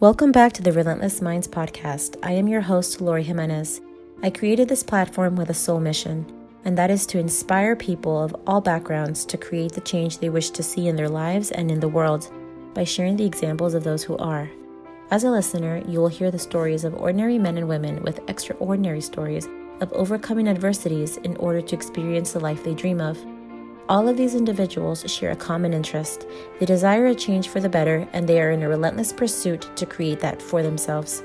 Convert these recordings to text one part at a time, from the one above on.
Welcome back to the Relentless Minds podcast. I am your host, Lori Jimenez. I created this platform with a sole mission, and that is to inspire people of all backgrounds to create the change they wish to see in their lives and in the world by sharing the examples of those who are. As a listener, you will hear the stories of ordinary men and women with extraordinary stories of overcoming adversities in order to experience the life they dream of. All of these individuals share a common interest. They desire a change for the better, and they are in a relentless pursuit to create that for themselves.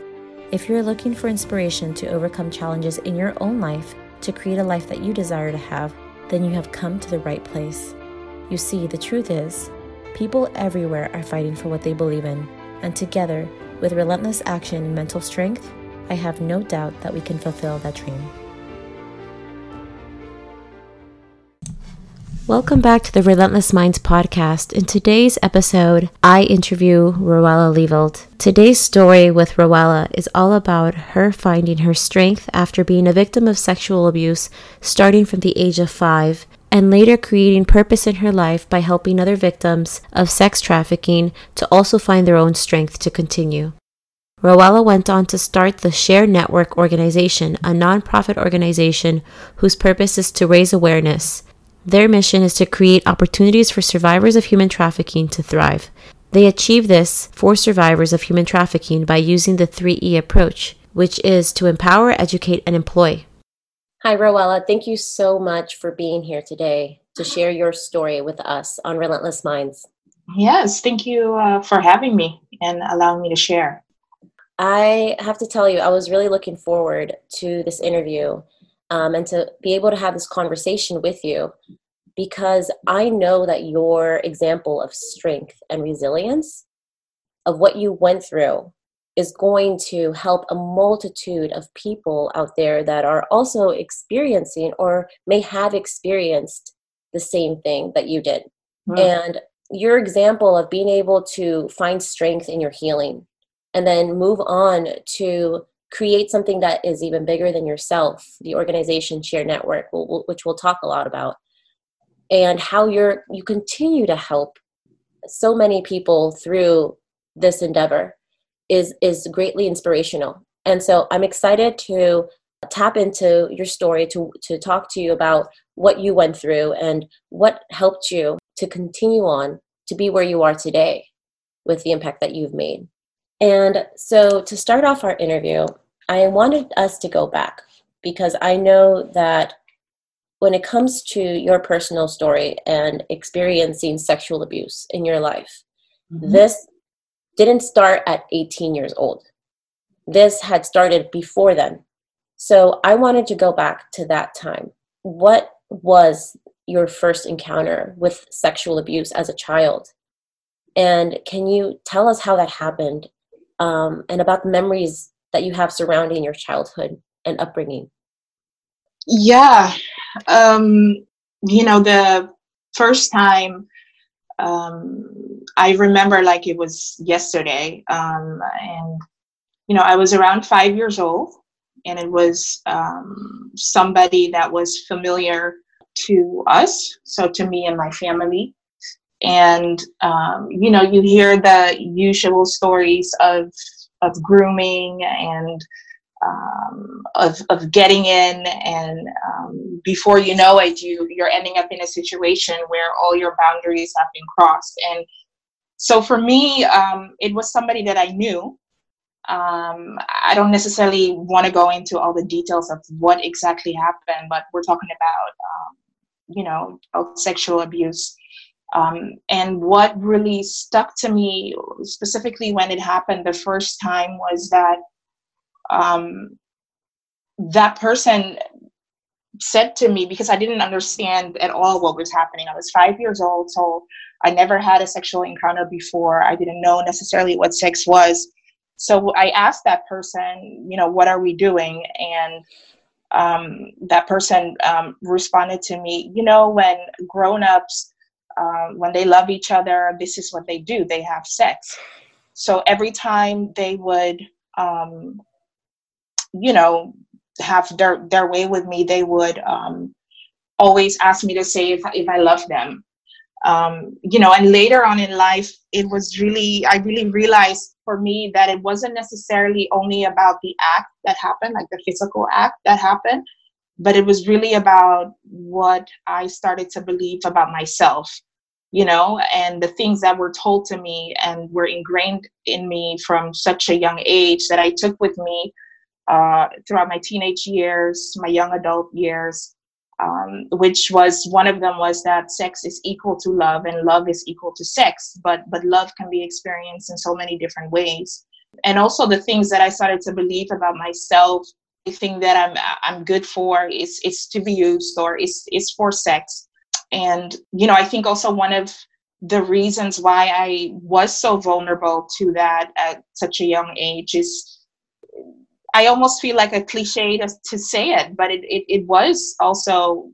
If you're looking for inspiration to overcome challenges in your own life to create a life that you desire to have, then you have come to the right place. You see, the truth is, people everywhere are fighting for what they believe in, and together, with relentless action and mental strength, I have no doubt that we can fulfill that dream. Welcome back to the Relentless Minds podcast. In today's episode, I interview Roella Lieveld. Today's story with Roella is all about her finding her strength after being a victim of sexual abuse starting from the age of five and later creating purpose in her life by helping other victims of sex trafficking to also find their own strength to continue. Roella went on to start the Share Network organization, a nonprofit organization whose purpose is to raise awareness their mission is to create opportunities for survivors of human trafficking to thrive. They achieve this for survivors of human trafficking by using the 3E approach, which is to empower, educate, and employ. Hi, Roella. Thank you so much for being here today to share your story with us on Relentless Minds. Yes, thank you uh, for having me and allowing me to share. I have to tell you, I was really looking forward to this interview um, and to be able to have this conversation with you because I know that your example of strength and resilience of what you went through is going to help a multitude of people out there that are also experiencing or may have experienced the same thing that you did. Mm. And your example of being able to find strength in your healing and then move on to create something that is even bigger than yourself the organization share network which we'll talk a lot about and how you're you continue to help so many people through this endeavor is is greatly inspirational. And so i'm excited to tap into your story to to talk to you about what you went through and what helped you to continue on to be where you are today with the impact that you've made. And so to start off our interview I wanted us to go back because I know that when it comes to your personal story and experiencing sexual abuse in your life, mm-hmm. this didn't start at 18 years old. This had started before then. So I wanted to go back to that time. What was your first encounter with sexual abuse as a child? And can you tell us how that happened um, and about the memories that you have surrounding your childhood and upbringing? Yeah. Um, you know, the first time um, I remember like it was yesterday. Um, and, you know, I was around five years old, and it was um, somebody that was familiar to us, so to me and my family. And, um, you know, you hear the usual stories of of grooming and um, of, of getting in. And um, before you know it you you're ending up in a situation where all your boundaries have been crossed. And so for me um, it was somebody that i knew. Um, i don't necessarily want to go into all the details of what exactly happened but we're talking about um, you know sexual abuse um, and what really stuck to me, specifically when it happened the first time, was that um, that person said to me because I didn't understand at all what was happening. I was five years old, so I never had a sexual encounter before. I didn't know necessarily what sex was. So I asked that person, you know, what are we doing? And um, that person um, responded to me, you know, when grown ups um, when they love each other, this is what they do. They have sex. So every time they would, um, you know, have their their way with me, they would um, always ask me to say if if I love them. Um, you know, and later on in life, it was really I really realized for me that it wasn't necessarily only about the act that happened, like the physical act that happened, but it was really about what I started to believe about myself, you know, and the things that were told to me and were ingrained in me from such a young age that I took with me uh, throughout my teenage years, my young adult years, um, which was one of them was that sex is equal to love and love is equal to sex, but but love can be experienced in so many different ways. And also the things that I started to believe about myself, thing that I'm I'm good for is is to be used or is is for sex. And you know, I think also one of the reasons why I was so vulnerable to that at such a young age is I almost feel like a cliche to, to say it, but it, it, it was also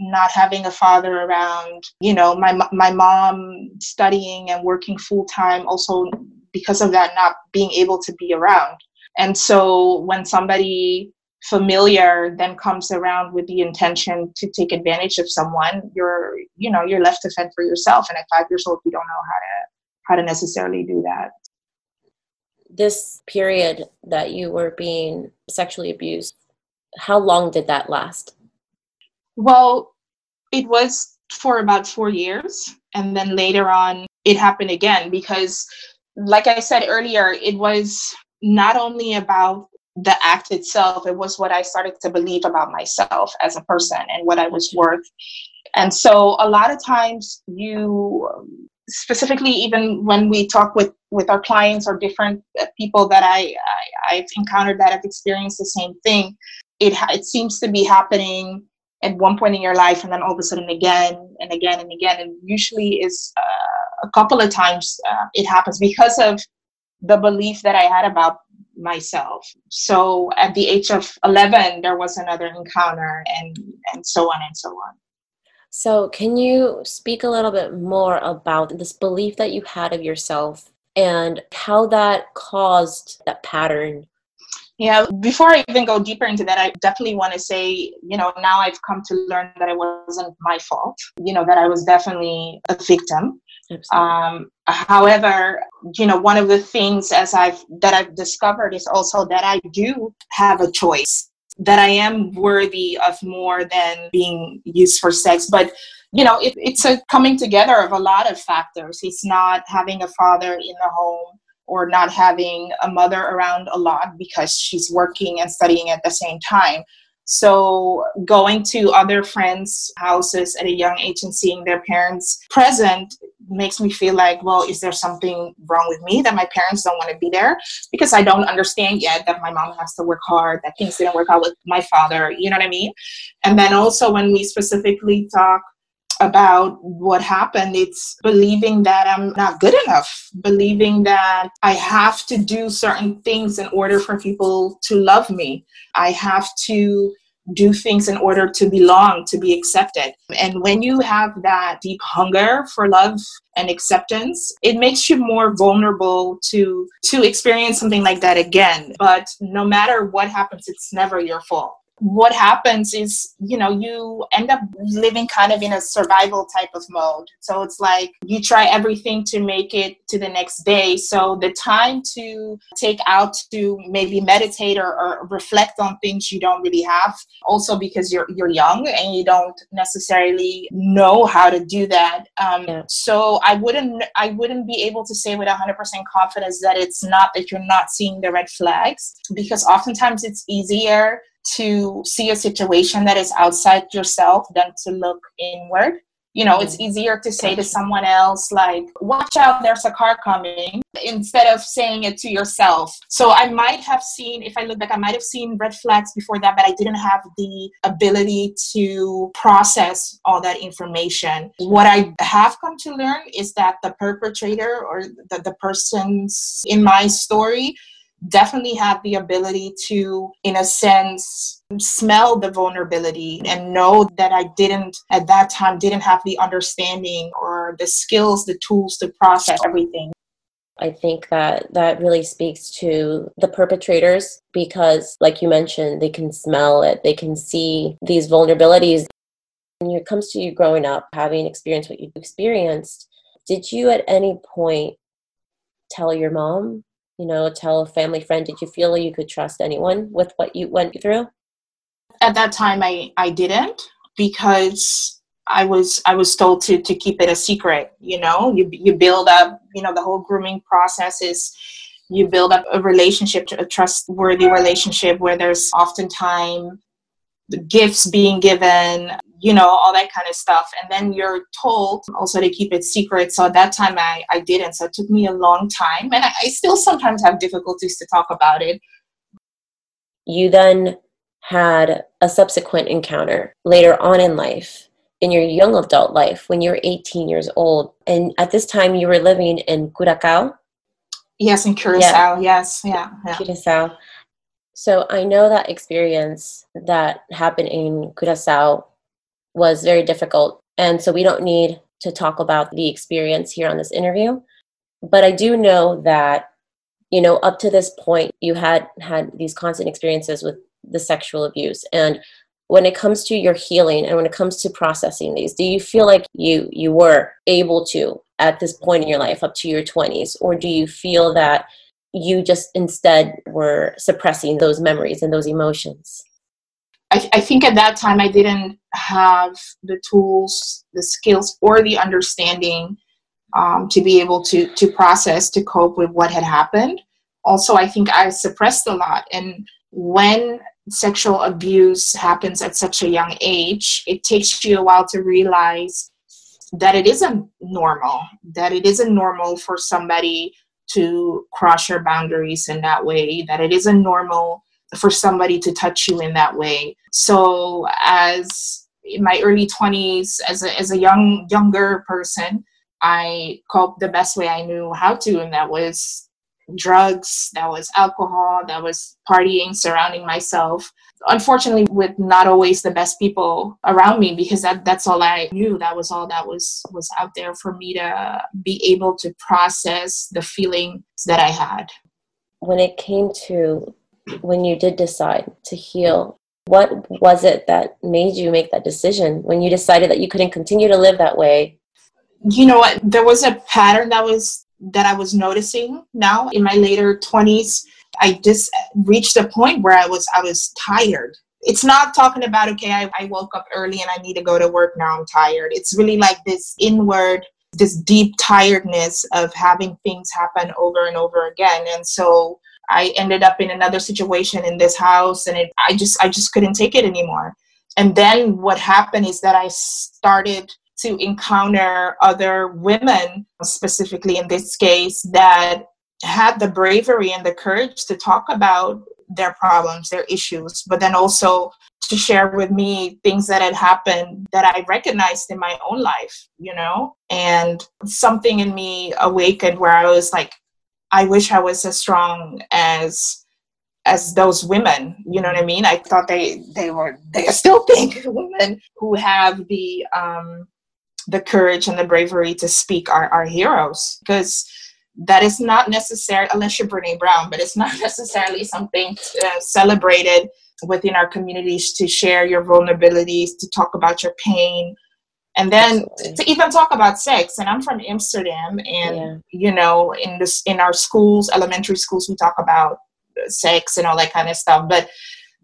not having a father around, you know, my, my mom studying and working full time, also because of that, not being able to be around. And so when somebody familiar then comes around with the intention to take advantage of someone, you're, you know, you're left to fend for yourself. And at five years old, you don't know how to, how to necessarily do that this period that you were being sexually abused, how long did that last? Well, it was for about four years. And then later on, it happened again because, like I said earlier, it was not only about the act itself, it was what I started to believe about myself as a person and what I was worth. And so, a lot of times, you specifically even when we talk with with our clients or different uh, people that I, I have encountered that have experienced the same thing it it seems to be happening at one point in your life and then all of a sudden again and again and again and usually is uh, a couple of times uh, it happens because of the belief that i had about myself so at the age of 11 there was another encounter and and so on and so on so, can you speak a little bit more about this belief that you had of yourself and how that caused that pattern? Yeah, before I even go deeper into that, I definitely want to say, you know, now I've come to learn that it wasn't my fault, you know, that I was definitely a victim. Um, however, you know, one of the things as I've that I've discovered is also that I do have a choice that I am worthy of more than being used for sex. But you know, it, it's a coming together of a lot of factors. It's not having a father in the home or not having a mother around a lot because she's working and studying at the same time. So going to other friends' houses at a young age and seeing their parents present makes me feel like, well, is there something wrong with me that my parents don't want to be there? Because I don't understand yet that my mom has to work hard, that things didn't work out with my father, you know what I mean? And then also when we specifically talk about what happened. It's believing that I'm not good enough, believing that I have to do certain things in order for people to love me. I have to do things in order to belong, to be accepted. And when you have that deep hunger for love and acceptance, it makes you more vulnerable to to experience something like that again. But no matter what happens, it's never your fault what happens is you know you end up living kind of in a survival type of mode. So it's like you try everything to make it to the next day. So the time to take out to maybe meditate or, or reflect on things you don't really have also because you're you're young and you don't necessarily know how to do that. Um, yeah. so i wouldn't i wouldn't be able to say with 100% confidence that it's not that you're not seeing the red flags because oftentimes it's easier to see a situation that is outside yourself than to look inward. You know, it's mm-hmm. easier to say to someone else, like, watch out, there's a car coming, instead of saying it to yourself. So I might have seen, if I look back, I might have seen red flags before that, but I didn't have the ability to process all that information. What I have come to learn is that the perpetrator or the, the persons in my story definitely have the ability to, in a sense, smell the vulnerability and know that I didn't, at that time, didn't have the understanding or the skills, the tools to process everything. I think that that really speaks to the perpetrators because, like you mentioned, they can smell it, they can see these vulnerabilities. When it comes to you growing up, having experienced what you experienced, did you at any point tell your mom you know, tell a family friend? Did you feel you could trust anyone with what you went through? At that time, I, I didn't because I was I was told to to keep it a secret. You know, you you build up. You know, the whole grooming process is you build up a relationship, a trustworthy relationship where there's oftentimes gifts being given, you know, all that kind of stuff. And then you're told also to keep it secret. So at that time I, I didn't. So it took me a long time. And I, I still sometimes have difficulties to talk about it. You then had a subsequent encounter later on in life, in your young adult life, when you were 18 years old. And at this time you were living in Curacao. Yes, in Curacao. Yeah. Yes, yeah, yeah. Curacao. So I know that experience that happened in Curacao was very difficult. And so we don't need to talk about the experience here on this interview. But I do know that, you know, up to this point, you had had these constant experiences with the sexual abuse. And when it comes to your healing and when it comes to processing these, do you feel like you you were able to at this point in your life up to your 20s? Or do you feel that you just instead were suppressing those memories and those emotions? I, I, think at that time I didn't have the tools, the skills, or the understanding um, to be able to to process to cope with what had happened. Also, I think I suppressed a lot, and when sexual abuse happens at such a young age, it takes you a while to realize that it isn't normal. That it isn't normal for somebody to cross your boundaries in that way, that it isn't normal for somebody to touch you in that way. So as in my early 20s, as a, as a young younger person, I coped the best way I knew how to, and that was drugs, that was alcohol, that was partying, surrounding myself. Unfortunately, with not always the best people around me, because that, that's all I knew. That was all that was was out there for me to be able to process the feelings that I had. When it came to when you did decide to heal, what was it that made you make that decision when you decided that you couldn't continue to live that way? You know what? There was a pattern that was that I was noticing now in my later 20s. I just reached a point where I was I was tired. It's not talking about okay, I, I woke up early and I need to go to work now. I'm tired. It's really like this inward, this deep tiredness of having things happen over and over again. And so I ended up in another situation in this house, and it, I just I just couldn't take it anymore. And then what happened is that I started to encounter other women, specifically in this case, that had the bravery and the courage to talk about their problems, their issues, but then also to share with me things that had happened that I recognized in my own life, you know? And something in me awakened where I was like, I wish I was as strong as as those women you know what i mean? I thought they they were they are still think women who have the um the courage and the bravery to speak are, are heroes because that is not necessary unless you're Brene Brown, but it's not necessarily something uh, celebrated within our communities to share your vulnerabilities, to talk about your pain, and then to even talk about sex. And I'm from Amsterdam, and yeah. you know, in this in our schools, elementary schools, we talk about sex and all that kind of stuff, but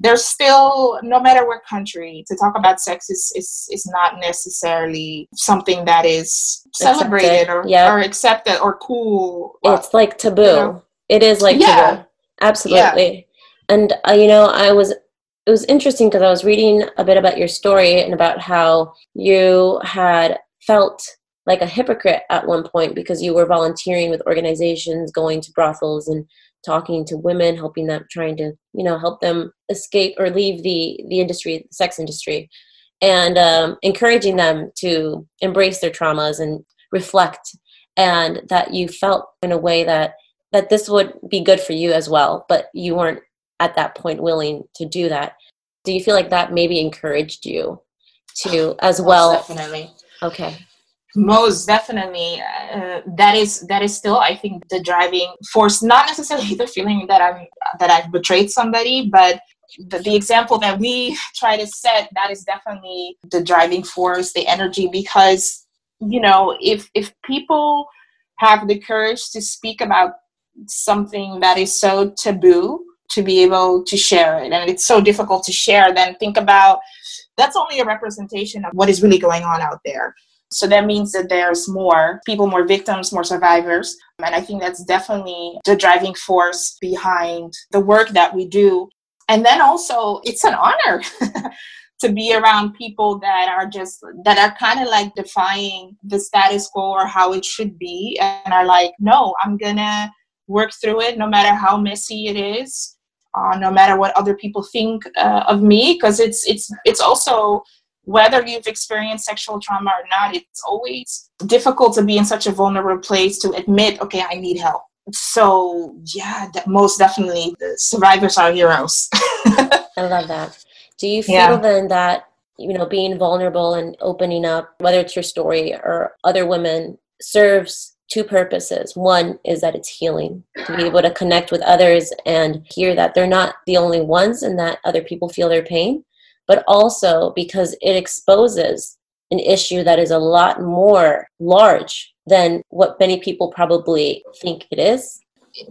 there's still no matter what country to talk about sex is is, is not necessarily something that is celebrated accepted. or, yep. or accepted or cool it's like taboo you know? it is like yeah. taboo absolutely yeah. and uh, you know i was it was interesting because i was reading a bit about your story and about how you had felt like a hypocrite at one point because you were volunteering with organizations going to brothels and talking to women, helping them, trying to you know help them escape or leave the the industry, the sex industry, and um, encouraging them to embrace their traumas and reflect, and that you felt in a way that that this would be good for you as well, but you weren't at that point willing to do that. Do you feel like that maybe encouraged you to as well? Definitely. Okay most definitely uh, that is that is still i think the driving force not necessarily the feeling that i'm that i've betrayed somebody but the, the example that we try to set that is definitely the driving force the energy because you know if if people have the courage to speak about something that is so taboo to be able to share it. And it's so difficult to share then think about that's only a representation of what is really going on out there. So that means that there's more people more victims more survivors. And i think that's definitely the driving force behind the work that we do. And then also it's an honor to be around people that are just that are kind of like defying the status quo or how it should be and are like no i'm gonna work through it no matter how messy it is uh, no matter what other people think uh, of me because it's it's it's also whether you've experienced sexual trauma or not it's always difficult to be in such a vulnerable place to admit okay i need help. So yeah most definitely the survivors are heroes. I love that. Do you feel yeah. then that you know being vulnerable and opening up whether it's your story or other women serves two purposes. One is that it's healing to be able to connect with others and hear that they're not the only ones and that other people feel their pain but also because it exposes an issue that is a lot more large than what many people probably think it is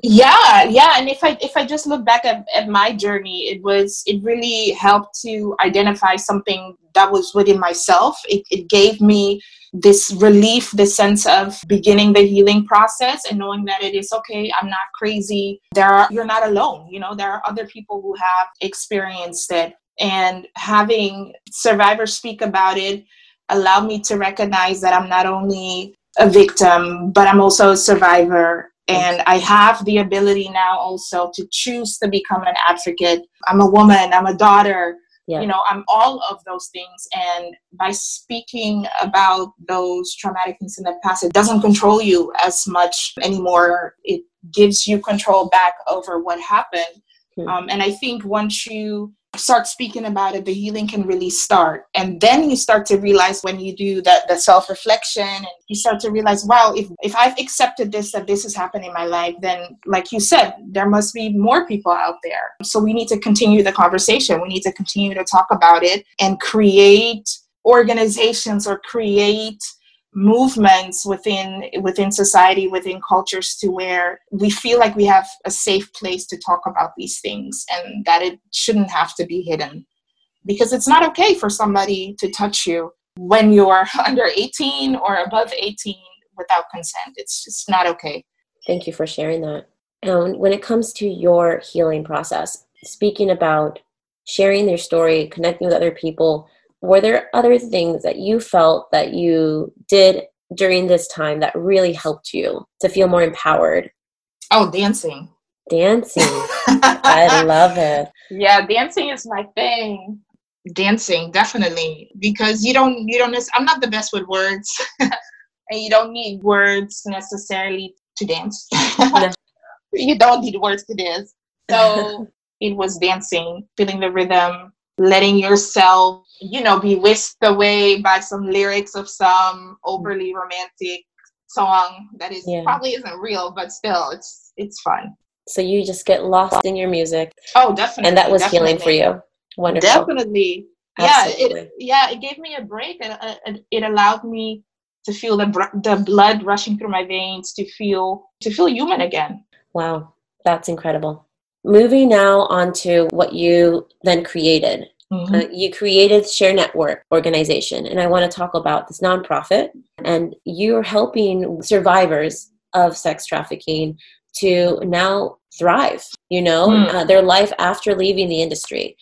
yeah yeah and if i if i just look back at, at my journey it was it really helped to identify something that was within myself. It, it gave me this relief this sense of beginning the healing process and knowing that it is okay i'm not crazy. There are you're not alone you know there are other people who have experienced it. And having survivors speak about it allowed me to recognize that i'm not only a victim but i'm also a survivor and i have the ability now also to choose to become an advocate. I'm a woman i'm a daughter yeah. you know i'm all of those things. And by speaking about those traumatic things in the past it doesn't control you as much anymore. It gives you control back over what happened. Hmm. um, and i think once you start speaking about it, the healing can really start. And then you start to realize when you do that the self-reflection and you start to realize, wow, if, if I've accepted this, that this has happened in my life, then like you said, there must be more people out there. So we need to continue the conversation. We need to continue to talk about it and create organizations or create movements within within society within cultures to where we feel like we have a safe place to talk about these things and that it shouldn't have to be hidden. Because it's not okay for somebody to touch you when you're under 18 or above 18 without consent. It's just not okay. Thank you for sharing that. And when it comes to your healing process speaking about sharing their story connecting with other people were there other things that you felt that you did during this time that really helped you to feel more empowered? Oh, dancing. Dancing. I love it. Yeah, dancing is my thing. Dancing, definitely. Because you don't you don't I'm not the best with words. and you don't need words necessarily to dance. No. you don't need words to dance. So it was dancing, feeling the rhythm, letting yourself, you know, be whisked away by some lyrics of some overly romantic song that is yeah. probably isn't real, but still, it's it's fun. So you just get lost in your music. Oh, definitely. And that was definitely. healing for you. Wonderful. Definitely. Absolutely. Yeah, it yeah it gave me a break and uh, it allowed me to feel the the blood rushing through my veins to feel to feel human again. Wow, that's incredible. Moving now on to what you then created. Mm-hmm. Uh, you created Share Network organization, and I want to talk about this nonprofit. And you're helping survivors of sex trafficking to now thrive, you know, mm. uh, their life after leaving the industry.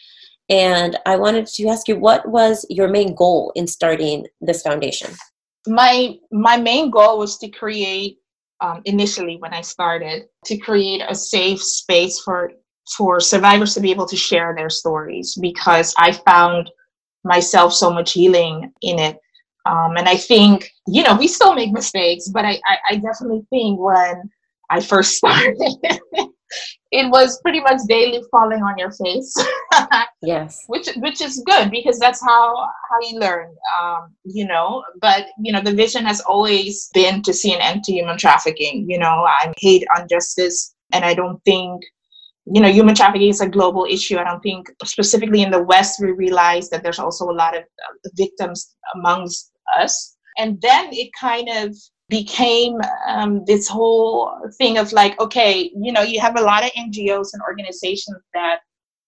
And I wanted to ask you, what was your main goal in starting this foundation? My my main goal was to create um, initially when I started to create a safe space for for survivors to be able to share their stories because I found myself so much healing in it. Um, and I think, you know, we still make mistakes, but I, I, I definitely think when I first started, it was pretty much daily falling on your face. yes. Which which is good because that's how how you learn. Um, you know, but you know, the vision has always been to see an end to human trafficking. You know, I hate injustice and I don't think you know human trafficking is a global issue i don't think specifically in the west we realize that there's also a lot of uh, victims amongst us and then it kind of became um, this whole thing of like, okay, you know, you have a lot of NGOs and organizations that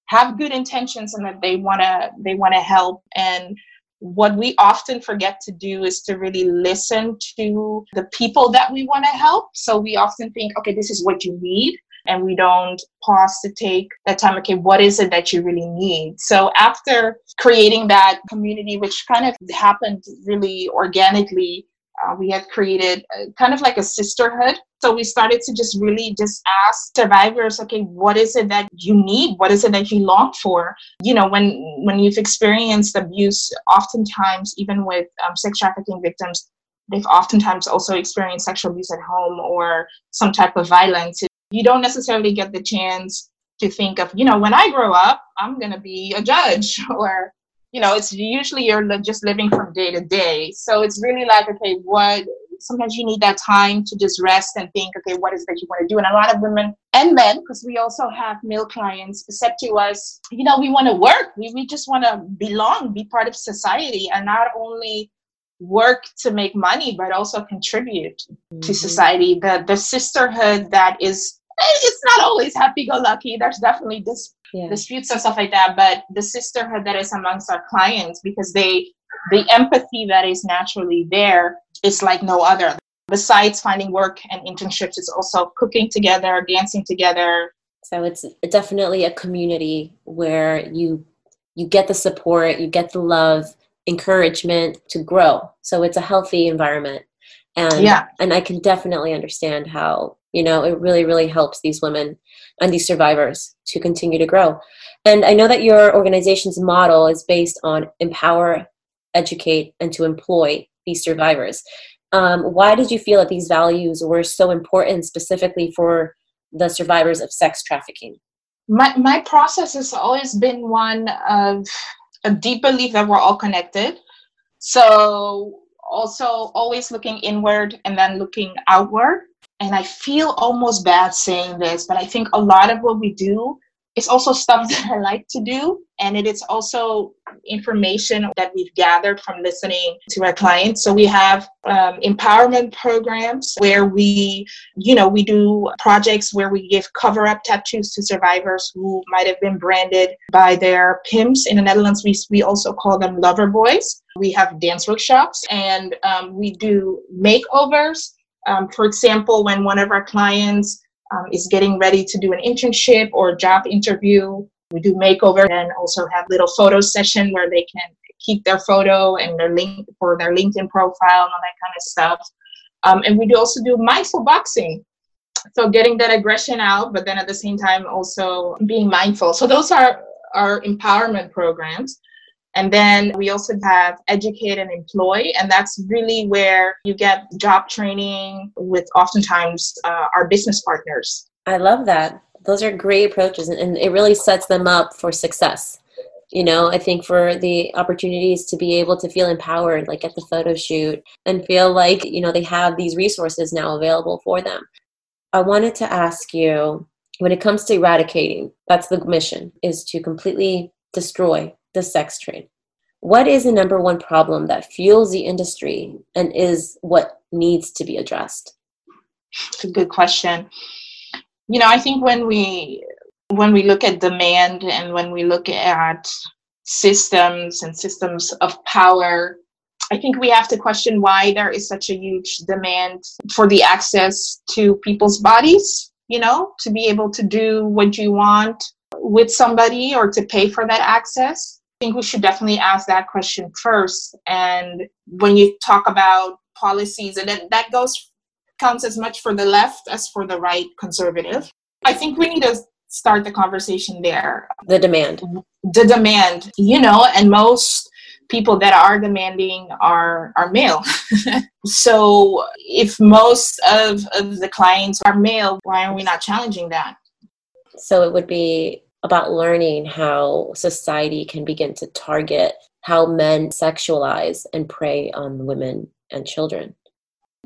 have good intentions and that they want to they want to help. And what we often forget to do is to really listen to the people that we want to help. So we often think okay this is what you need. And we don't pause to take that time okay what is it that you really need? So after creating that community which kind of happened really organically uh, we had created a, kind of like a sisterhood. So we started to just really just ask survivors okay what is it that you need? What is it that you long for? You know when when you've experienced abuse oftentimes even with um, sex trafficking victims they've oftentimes also experienced sexual abuse at home or some type of violence. You don't necessarily get the chance to think of you know when i grow up i'm going to be a judge or you know it's usually you're just living from day to day. So it's really like okay what sometimes you need that time to just rest and think okay what is that you want to do? And a lot of women and men because we also have male clients said to us you know we want to work. We, we just want to belong be part of society and not only work to make money but also contribute mm-hmm. to society. The the sisterhood that is it's not always happy go lucky there's definitely this yeah. disputes and stuff like that but the sisterhood that is amongst our clients because they the empathy that is naturally there is like no other. Besides finding work and internships it's also cooking together dancing together. So it's definitely a community where you you get the support you get the love encouragement to grow. So it's a healthy environment. And yeah. and i can definitely understand how you know it really really helps these women and these survivors to continue to grow. And i know that your organization's model is based on empower educate and to employ these survivors. Um, why did you feel that these values were so important specifically for the survivors of sex trafficking? My, my process has always been one of a deep belief that we're all connected. So also always looking inward and then looking outward and I feel almost bad saying this, but I think a lot of what we do is also stuff that I like to do. And it is also information that we've gathered from listening to our clients. So we have um, empowerment programs where we, you know, we do projects where we give cover up tattoos to survivors who might have been branded by their pimps. In the Netherlands, we, we also call them lover boys. We have dance workshops and um, we do makeovers um, for example, when one of our clients um, is getting ready to do an internship or job interview, we do makeover and also have little photo session where they can keep their photo and their link for their LinkedIn profile and all that kind of stuff. Um, and we do also do mindful boxing. So getting that aggression out, but then at the same time also being mindful. So those are our empowerment programs. And then we also have educate and employ, and that's really where you get job training with oftentimes uh, our business partners. I love that. Those are great approaches, and it really sets them up for success. You know, I think for the opportunities to be able to feel empowered, like at the photo shoot, and feel like, you know, they have these resources now available for them. I wanted to ask you when it comes to eradicating, that's the mission, is to completely destroy the sex trade. What is the number one problem that fuels the industry and is what needs to be addressed? It's a good question. You know, I think when we when we look at demand and when we look at systems and systems of power, I think we have to question why there is such a huge demand for the access to people's bodies, you know, to be able to do what you want with somebody or to pay for that access think we should definitely ask that question first. And when you talk about policies, and that, that goes counts as much for the left as for the right conservative. I think we need to start the conversation there. The demand. The demand, you know, and most people that are demanding are are male. so if most of, of the clients are male, why are we not challenging that? So it would be about learning how society can begin to target how men sexualize and prey on women and children.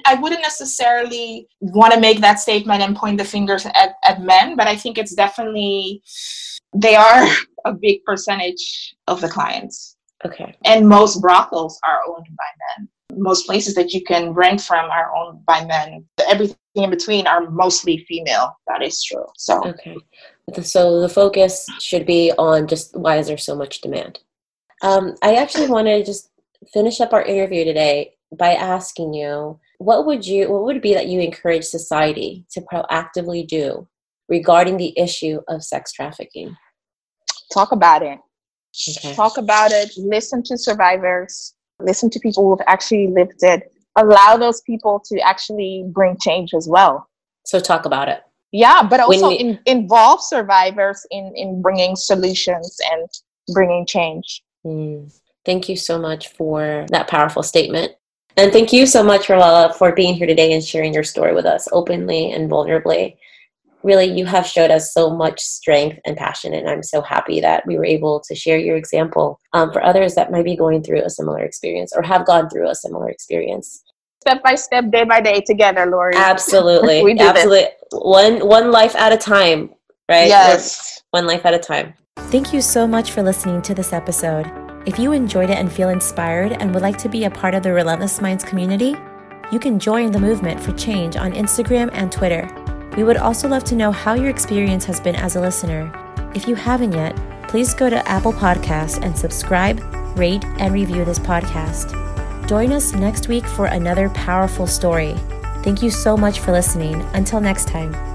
I wouldn't necessarily want to make that statement and point the fingers at, at men, but I think it's definitely, they are a big percentage of the clients. Okay. And most brothels are owned by men. most places that you can rent from are owned by men. Everything in between are mostly female. That is true. So okay, so the focus should be on just why is there so much demand. Um, I actually want to just finish up our interview today by asking you what would you what would it be that you encourage society to proactively do regarding the issue of sex trafficking? Talk about it. Okay. Talk about it. Listen to survivors listen to people who've actually lived it, allow those people to actually bring change as well. So talk about it. Yeah, but also we- in, involve survivors in, in bringing solutions and bringing change. Mm. Thank you so much for that powerful statement. And thank you so much, Roella, for being here today and sharing your story with us openly and vulnerably really you have showed us so much strength and passion and i'm so happy that we were able to share your example um, for others that might be going through a similar experience or have gone through a similar experience step by step day by day together lori. Absolutely. We absolutely. One one life at a time right? Yes. One life at a time. Thank you so much for listening to this episode. If you enjoyed it and feel inspired and would like to be a part of the relentless minds community you can join the movement for change on instagram and twitter. We would also love to know how your experience has been as a listener. If you haven't yet, please go to Apple Podcasts and subscribe, rate, and review this podcast. Join us next week for another powerful story. Thank you so much for listening. Until next time.